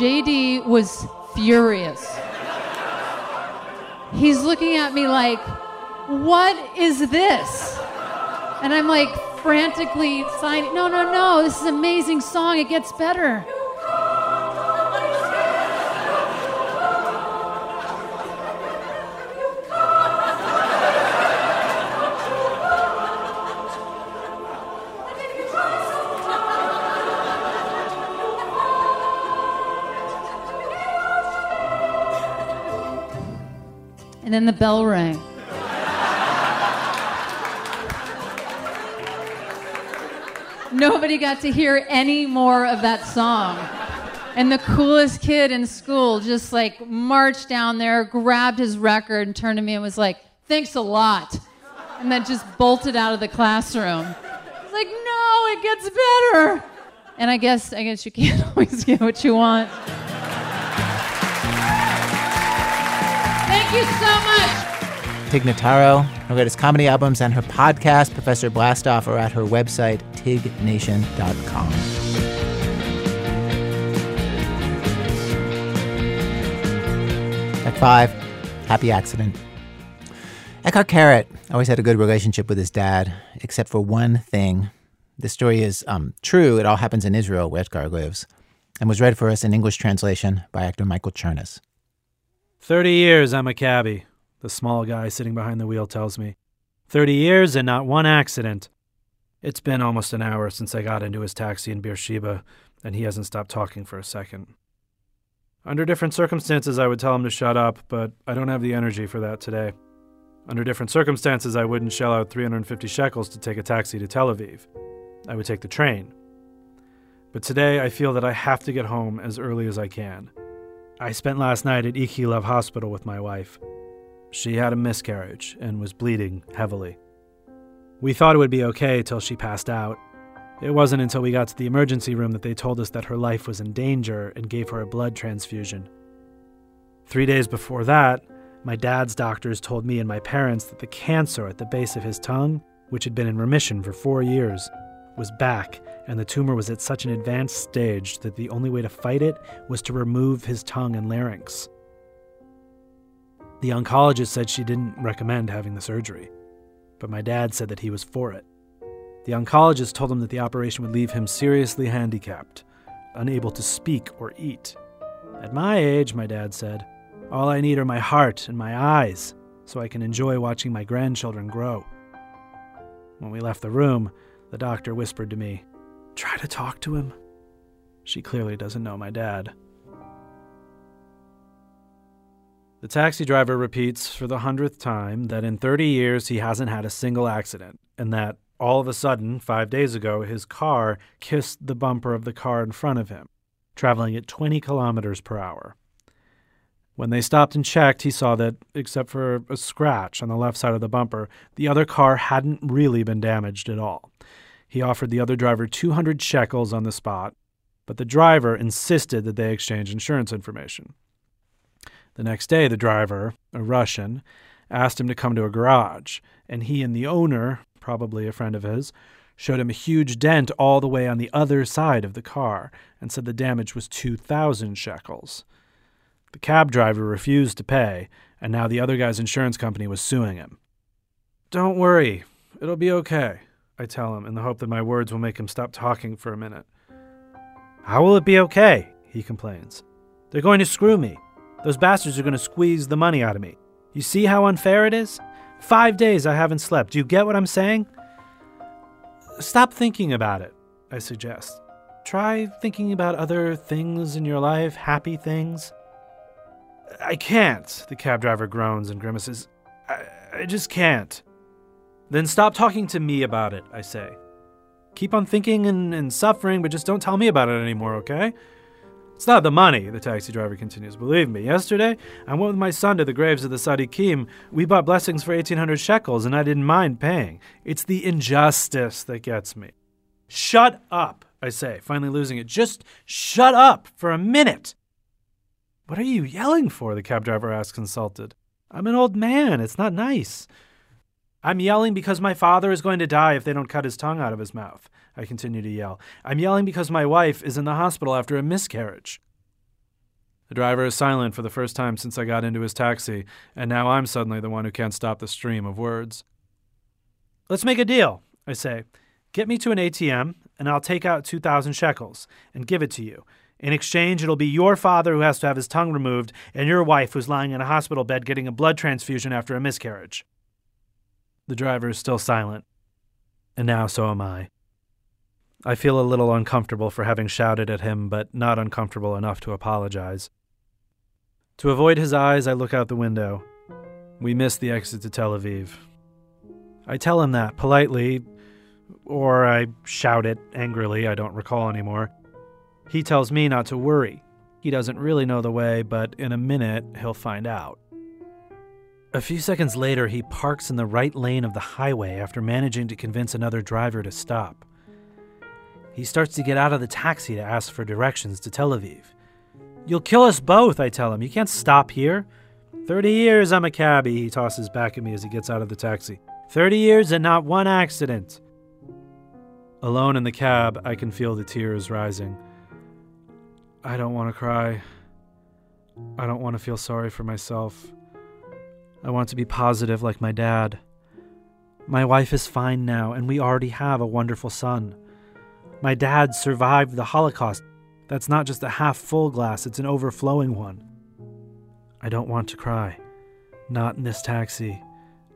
JD was furious. He's looking at me like, What is this? And I'm like frantically signing, No, no, no, this is an amazing song. It gets better. Then the bell rang. Nobody got to hear any more of that song. And the coolest kid in school just like marched down there, grabbed his record, and turned to me and was like, Thanks a lot. And then just bolted out of the classroom. I was like, No, it gets better. And I guess I guess you can't (laughs) always get what you want. Thank you so much. Tig Notaro. Her latest comedy albums and her podcast, Professor Blastoff, are at her website, tignation.com. At five, happy accident. Etgar Keret always had a good relationship with his dad, except for one thing. This story is um, true. It all happens in Israel, where Etgar lives, and was read for us in English translation by actor Michael Chernus. Thirty years I'm a cabbie, the small guy sitting behind the wheel tells me. Thirty years and not one accident. It's been almost an hour since I got into his taxi in Beersheba, and he hasn't stopped talking for a second. Under different circumstances, I would tell him to shut up, but I don't have the energy for that today. Under different circumstances, I wouldn't shell out 350 shekels to take a taxi to Tel Aviv. I would take the train. But today, I feel that I have to get home as early as I can. I spent last night at Ichilov Hospital with my wife. She had a miscarriage and was bleeding heavily. We thought it would be okay till she passed out. It wasn't until we got to the emergency room that they told us that her life was in danger and gave her a blood transfusion. Three days before that, my dad's doctors told me and my parents that the cancer at the base of his tongue, which had been in remission for four years, was back, and the tumor was at such an advanced stage that the only way to fight it was to remove his tongue and larynx. The oncologist said she didn't recommend having the surgery, but my dad said that he was for it. The oncologist told him that the operation would leave him seriously handicapped, unable to speak or eat. At my age, my dad said, all I need are my heart and my eyes so I can enjoy watching my grandchildren grow. When we left the room, the doctor whispered to me, Try to talk to him. She clearly doesn't know my dad. The taxi driver repeats for the hundredth time that in 30 years he hasn't had a single accident, and that all of a sudden, five days ago, his car kissed the bumper of the car in front of him, traveling at 20 kilometers per hour. When they stopped and checked, he saw that, except for a scratch on the left side of the bumper, the other car hadn't really been damaged at all. He offered the other driver 200 shekels on the spot, but the driver insisted that they exchange insurance information. The next day, the driver, a Russian, asked him to come to a garage, and he and the owner, probably a friend of his, showed him a huge dent all the way on the other side of the car and said the damage was 2,000 shekels. The cab driver refused to pay, and now the other guy's insurance company was suing him. Don't worry, it'll be okay, I tell him in the hope that my words will make him stop talking for a minute. How will it be okay? He complains. They're going to screw me. Those bastards are going to squeeze the money out of me. You see how unfair it is? Five days I haven't slept. Do you get what I'm saying? Stop thinking about it, I suggest. Try thinking about other things in your life, happy things. I can't, the cab driver groans and grimaces. I, I just can't. Then stop talking to me about it, I say. Keep on thinking and, and suffering, but just don't tell me about it anymore, okay? It's not the money, the taxi driver continues. Believe me, yesterday I went with my son to the graves of the Sadiqim. We bought blessings for 1,800 shekels, and I didn't mind paying. It's the injustice that gets me. Shut up, I say, finally losing it. Just shut up for a minute. What are you yelling for? the cab driver asks, insulted. I'm an old man. It's not nice. I'm yelling because my father is going to die if they don't cut his tongue out of his mouth. I continue to yell. I'm yelling because my wife is in the hospital after a miscarriage. The driver is silent for the first time since I got into his taxi, and now I'm suddenly the one who can't stop the stream of words. Let's make a deal, I say. Get me to an ATM, and I'll take out 2,000 shekels and give it to you. In exchange, it'll be your father who has to have his tongue removed, and your wife who's lying in a hospital bed getting a blood transfusion after a miscarriage. The driver is still silent, and now so am I. I feel a little uncomfortable for having shouted at him, but not uncomfortable enough to apologize. To avoid his eyes, I look out the window. We miss the exit to Tel Aviv. I tell him that politely, or I shout it angrily, I don't recall anymore. He tells me not to worry. He doesn't really know the way, but in a minute, he'll find out. A few seconds later, he parks in the right lane of the highway after managing to convince another driver to stop. He starts to get out of the taxi to ask for directions to Tel Aviv. You'll kill us both, I tell him. You can't stop here. Thirty years I'm a cabbie, he tosses back at me as he gets out of the taxi. Thirty years and not one accident. Alone in the cab, I can feel the tears rising. I don't want to cry. I don't want to feel sorry for myself. I want to be positive like my dad. My wife is fine now, and we already have a wonderful son. My dad survived the Holocaust. That's not just a half full glass, it's an overflowing one. I don't want to cry. Not in this taxi.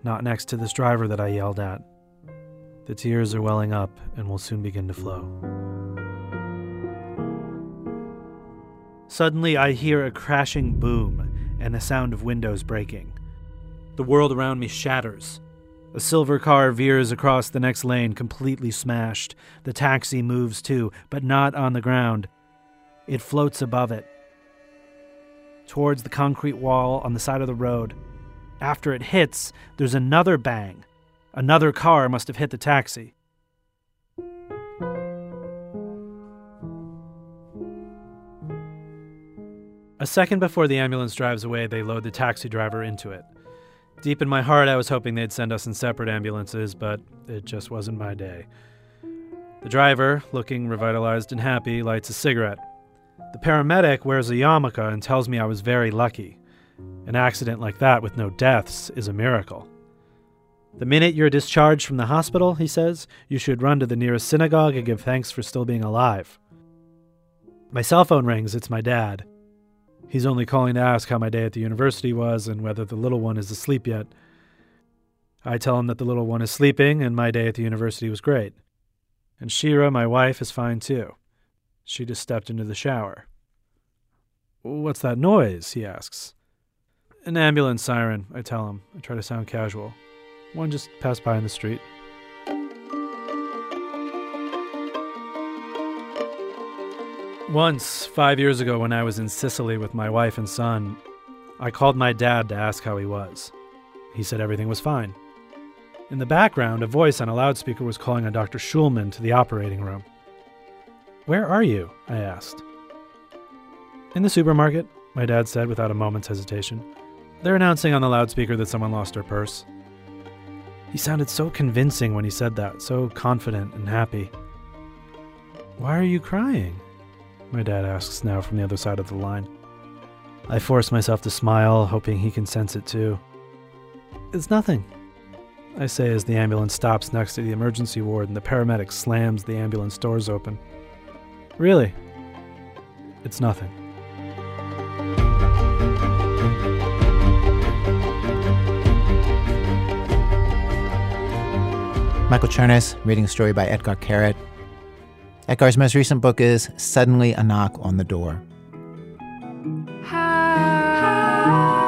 Not next to this driver that I yelled at. The tears are welling up and will soon begin to flow. Suddenly, I hear a crashing boom and the sound of windows breaking. The world around me shatters. A silver car veers across the next lane, completely smashed. The taxi moves too, but not on the ground. It floats above it, towards the concrete wall on the side of the road. After it hits, there's another bang. Another car must have hit the taxi. A second before the ambulance drives away, they load the taxi driver into it. Deep in my heart, I was hoping they'd send us in separate ambulances, but it just wasn't my day. The driver, looking revitalized and happy, lights a cigarette. The paramedic wears a yarmulke and tells me I was very lucky. An accident like that with no deaths is a miracle. The minute you're discharged from the hospital, he says, you should run to the nearest synagogue and give thanks for still being alive. My cell phone rings, it's my dad. He's only calling to ask how my day at the university was and whether the little one is asleep yet. I tell him that the little one is sleeping and my day at the university was great. And Shira, my wife, is fine too. She just stepped into the shower. What's that noise? he asks. An ambulance siren, I tell him. I try to sound casual. One just passed by in the street. Once, five years ago, when I was in Sicily with my wife and son, I called my dad to ask how he was. He said everything was fine. In the background, a voice on a loudspeaker was calling on Dr. Schulman to the operating room. Where are you? I asked. In the supermarket, my dad said without a moment's hesitation. They're announcing on the loudspeaker that someone lost her purse. He sounded so convincing when he said that, so confident and happy. Why are you crying? My dad asks now from the other side of the line. I force myself to smile, hoping he can sense it too. It's nothing, I say as the ambulance stops next to the emergency ward and the paramedic slams the ambulance doors open. Really? It's nothing. Michael Chernus reading a story by Etgar Keret. Etgar's most recent book is Suddenly a Knock on the Door. How? How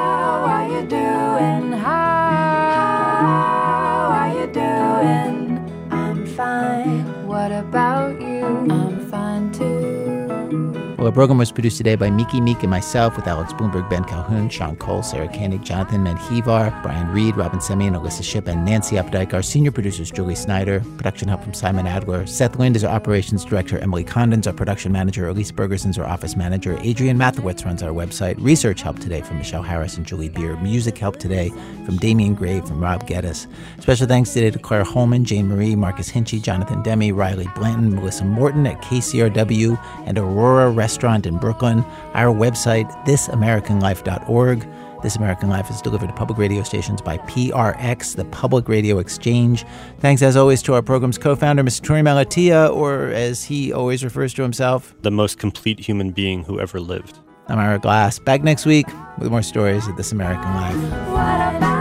our program was produced today by Miki Meek and myself with Alex Blumberg, Ben Calhoun, Sean Cole, Sarah Koenig, Jonathan Menjivar, Brian Reed, Robyn Semien, Alissa Shipp, and Nancy Updike. Our senior producers, Julie Snyder. Production help from Simon Adler. Seth Lind is our operations director. Emily Condon's our production manager. Elise Bergerson's our office manager. Adrianne Mathiowetz runs our website. Research help today from Michelle Harris and Julie Beer. Music help today from Damian Gray, from Rob Geddes. Special thanks today to Claire Holman, Jane Marie, Marcus Hinchy, Jonathan Demi, Riley Blanton, Melissa Morton at KCRW, and Aurora Restaurant in Brooklyn. Our website, thisamericanlife.org. This American Life is delivered to public radio stations by PRX, the Public Radio Exchange. Thanks, as always, to our program's co founder, Mr. Torey Malatia, or as he always refers to himself, The most complete human being who ever lived. I'm Ira Glass. Back next week with more stories of This American Life. What about